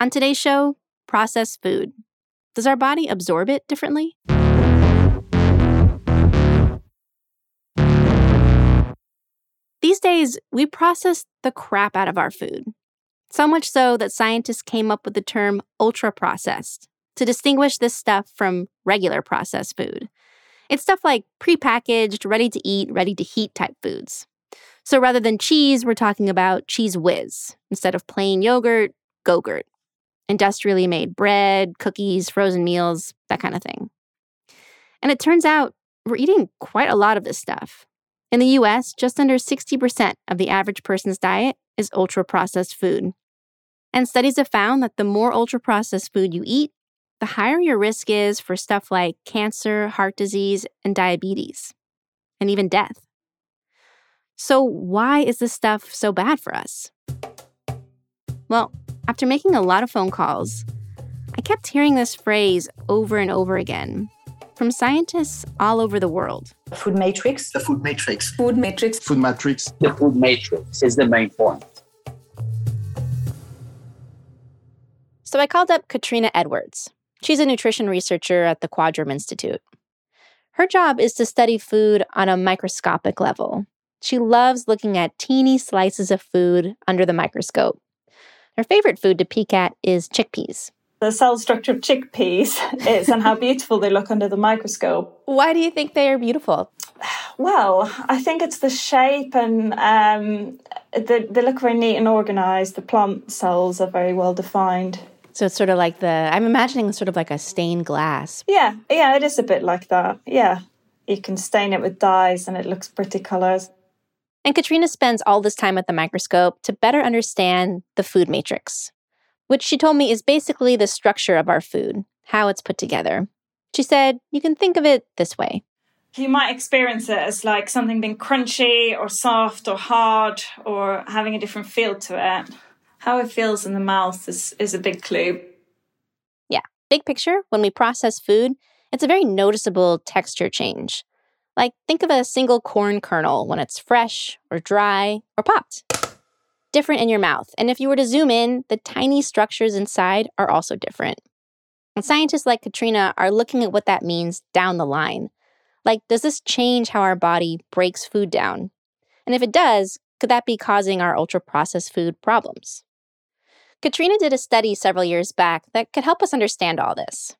On today's show, processed food. Does our body absorb it differently? These days, we process the crap out of our food. So much so that scientists came up with the term ultra processed to distinguish this stuff from regular processed food. It's stuff like prepackaged, ready to eat, ready to heat type foods. So rather than cheese, we're talking about Cheez Whiz instead of plain yogurt, Go-Gurt industrially made bread, cookies, frozen meals, that kind of thing. And it turns out we're eating quite a lot of this stuff. In the US, just under 60% of the average person's diet is ultra processed food. And studies have found that the more ultra processed food you eat, the higher your risk is for stuff like cancer, heart disease, and diabetes, and even death. So, why is this stuff so bad for us? Well, after making a lot of phone calls, I kept hearing this phrase over and over again from scientists all over the world. Food matrix. The food matrix. Food matrix. Food matrix. The food matrix is the main point. So I called up Cathrina Edwards. She's a nutrition researcher at the Quadram Institute. Her job is to study food on a microscopic level. She loves looking at teeny slices of food under the microscope. Her favorite food to peek at is chickpeas. The cell structure of chickpeas is and how beautiful they look under the microscope. Why do you think they are beautiful? Well, I think it's the shape and um, they, they look very neat and organized. The plant cells are very well defined. So it's sort of like the, I'm imagining sort of like a stained glass. Yeah, yeah, it is a bit like that. Yeah. You can stain it with dyes and it looks pretty colors. And Cathrina spends all this time at the microscope to better understand the food matrix, which she told me is basically the structure of our food, how it's put together. She said, you can think of it this way. You might experience it as like something being crunchy or soft or hard or having a different feel to it. How it feels in the mouth is, is a big clue. Yeah, big picture, when we process food, it's a very noticeable texture change. Like, think of a single corn kernel when it's fresh or dry or popped. Different in your mouth. And if you were to zoom in, the tiny structures inside are also different. And scientists like Cathrina are looking at what that means down the line. Like, does this change how our body breaks food down? And if it does, could that be causing our ultra processed food problems? Cathrina did a study several years back that could help us understand all this.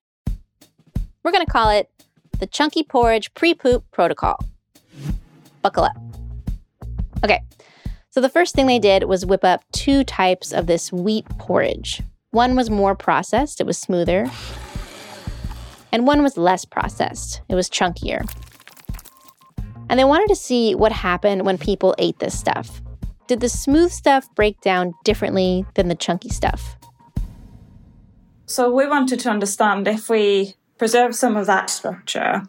We're going to call it the Chunky Porridge Pre Poop Protocol. Buckle up. Okay, so the first thing they did was whip up two types of this wheat porridge. One was more processed, it was smoother, and one was less processed, it was chunkier. And they wanted to see what happened when people ate this stuff. Did the smooth stuff break down differently than the chunky stuff? So we wanted to understand if we preserve some of that structure.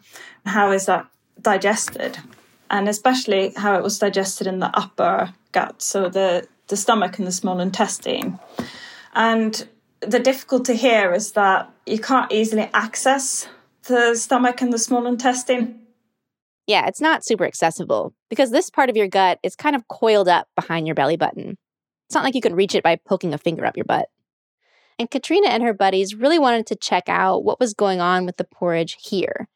How is that digested? And especially how it was digested in the upper gut, so the, the stomach and the small intestine. And the difficulty here is that you can't easily access the stomach and the small intestine. Yeah, it's not super accessible because this part of your gut is kind of coiled up behind your belly button. It's not like you can reach it by poking a finger up your butt. And Cathrina and her buddies really wanted to check out what was going on with the porridge here,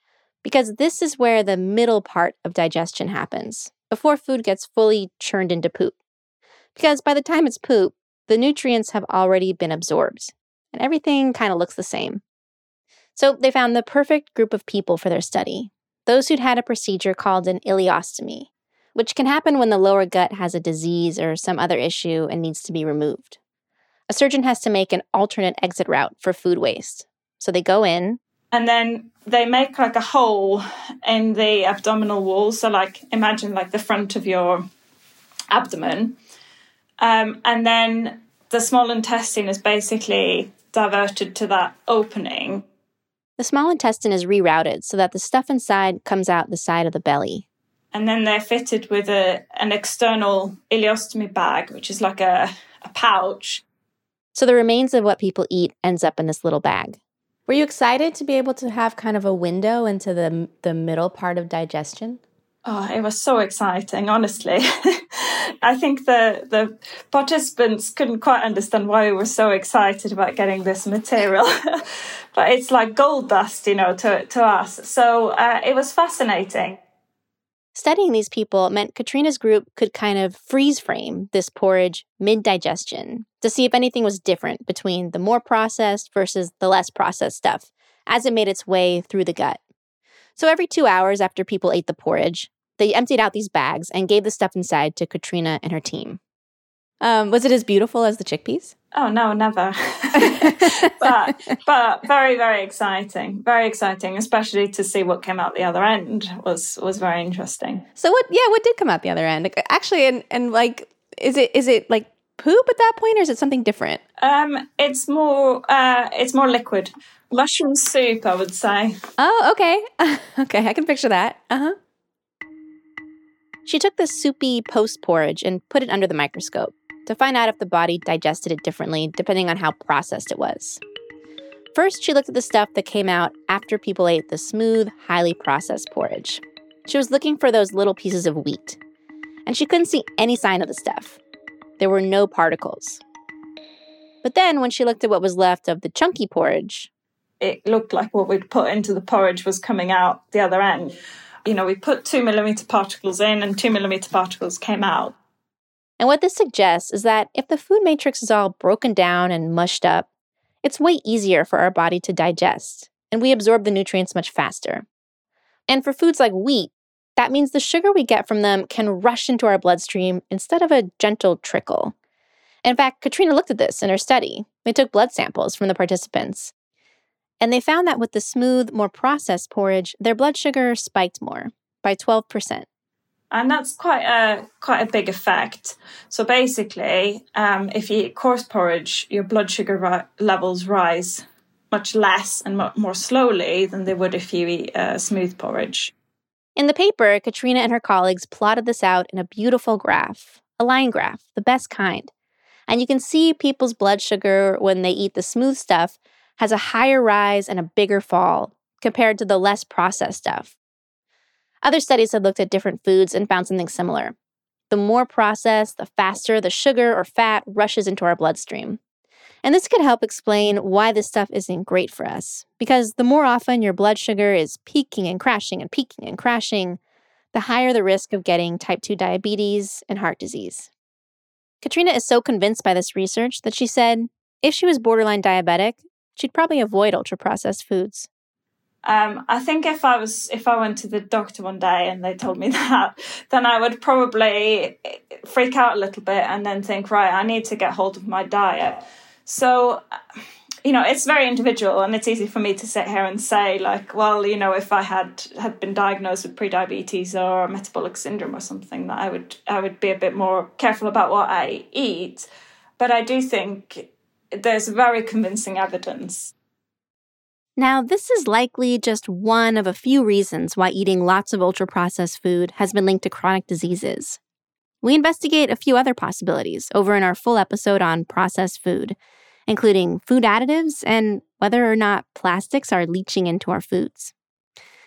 because this is where the middle part of digestion happens, before food gets fully churned into poop. Because by the time it's poop, the nutrients have already been absorbed, and everything kind of looks the same. So they found the perfect group of people for their study those who'd had a procedure called an ileostomy, which can happen when the lower gut has a disease or some other issue and needs to be removed a surgeon has to make an alternate exit route for food waste. So they go in. And then they make like a hole in the abdominal wall. So, like, imagine like the front of your abdomen. Um, and then the small intestine is basically diverted to that opening. The small intestine is rerouted so that the stuff inside comes out the side of the belly. And then they're fitted with a, an external ileostomy bag, which is like a, a pouch. So the remains of what people eat ends up in this little bag. Were you excited to be able to have kind of a window into the the middle part of digestion? Oh, it was so exciting, honestly. I think the the participants couldn't quite understand why we were so excited about getting this material, but it's like gold dust, you know, to to us. So uh, it was fascinating. Studying these people meant Cathrina's group could kind of freeze frame this porridge mid digestion to see if anything was different between the more processed versus the less processed stuff as it made its way through the gut. So every two hours after people ate the porridge, they emptied out these bags and gave the stuff inside to Cathrina and her team. Um, was it as beautiful as the chickpeas? Oh no, never. but but very very exciting, very exciting, especially to see what came out the other end was was very interesting. So what? Yeah, what did come out the other end? Actually, and and like, is it is it like poop at that point, or is it something different? Um, it's more uh, it's more liquid, mushroom soup, I would say. Oh, okay, okay, I can picture that. Uh huh. She took the soupy post porridge and put it under the microscope to find out if the body digested it differently depending on how processed it was. First, she looked at the stuff that came out after people ate the smooth, highly processed porridge. She was looking for those little pieces of wheat, and she couldn't see any sign of the stuff. There were no particles. But then, when she looked at what was left of the chunky porridge, it looked like what we'd put into the porridge was coming out the other end. You know, we put two millimeter particles in, and two millimeter particles came out. And what this suggests is that if the food matrix is all broken down and mushed up, it's way easier for our body to digest, and we absorb the nutrients much faster. And for foods like wheat, that means the sugar we get from them can rush into our bloodstream instead of a gentle trickle. In fact, Cathrina looked at this in her study. They took blood samples from the participants. And they found that with the smooth, more processed porridge, their blood sugar spiked more by 12% and that's quite a quite a big effect. So basically, um, if you eat coarse porridge, your blood sugar ri- levels rise much less and mo- more slowly than they would if you eat uh, smooth porridge. In the paper, Cathrina and her colleagues plotted this out in a beautiful graph, a line graph, the best kind. And you can see people's blood sugar when they eat the smooth stuff has a higher rise and a bigger fall compared to the less processed stuff. Other studies have looked at different foods and found something similar. The more processed, the faster the sugar or fat rushes into our bloodstream. And this could help explain why this stuff isn't great for us. Because the more often your blood sugar is peaking and crashing and peaking and crashing, the higher the risk of getting type 2 diabetes and heart disease. Cathrina is so convinced by this research that she said if she was borderline diabetic, she'd probably avoid ultra processed foods. Um, I think if I was if I went to the doctor one day and they told me that, then I would probably freak out a little bit and then think, right, I need to get hold of my diet. So, you know, it's very individual, and it's easy for me to sit here and say, like, well, you know, if I had had been diagnosed with prediabetes or metabolic syndrome or something, that I would I would be a bit more careful about what I eat. But I do think there's very convincing evidence now, this is likely just one of a few reasons why eating lots of ultra processed food has been linked to chronic diseases. We investigate a few other possibilities over in our full episode on processed food, including food additives and whether or not plastics are leaching into our foods.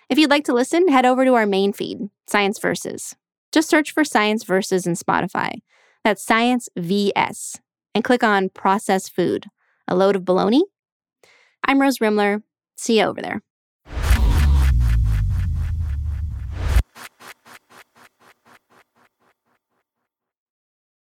If you'd like to listen, head over to our main feed, Science Versus. Just search for Science Versus in Spotify. That's Science VS. And click on Processed Food, a load of baloney. I'm Rose Rimler. See you over there.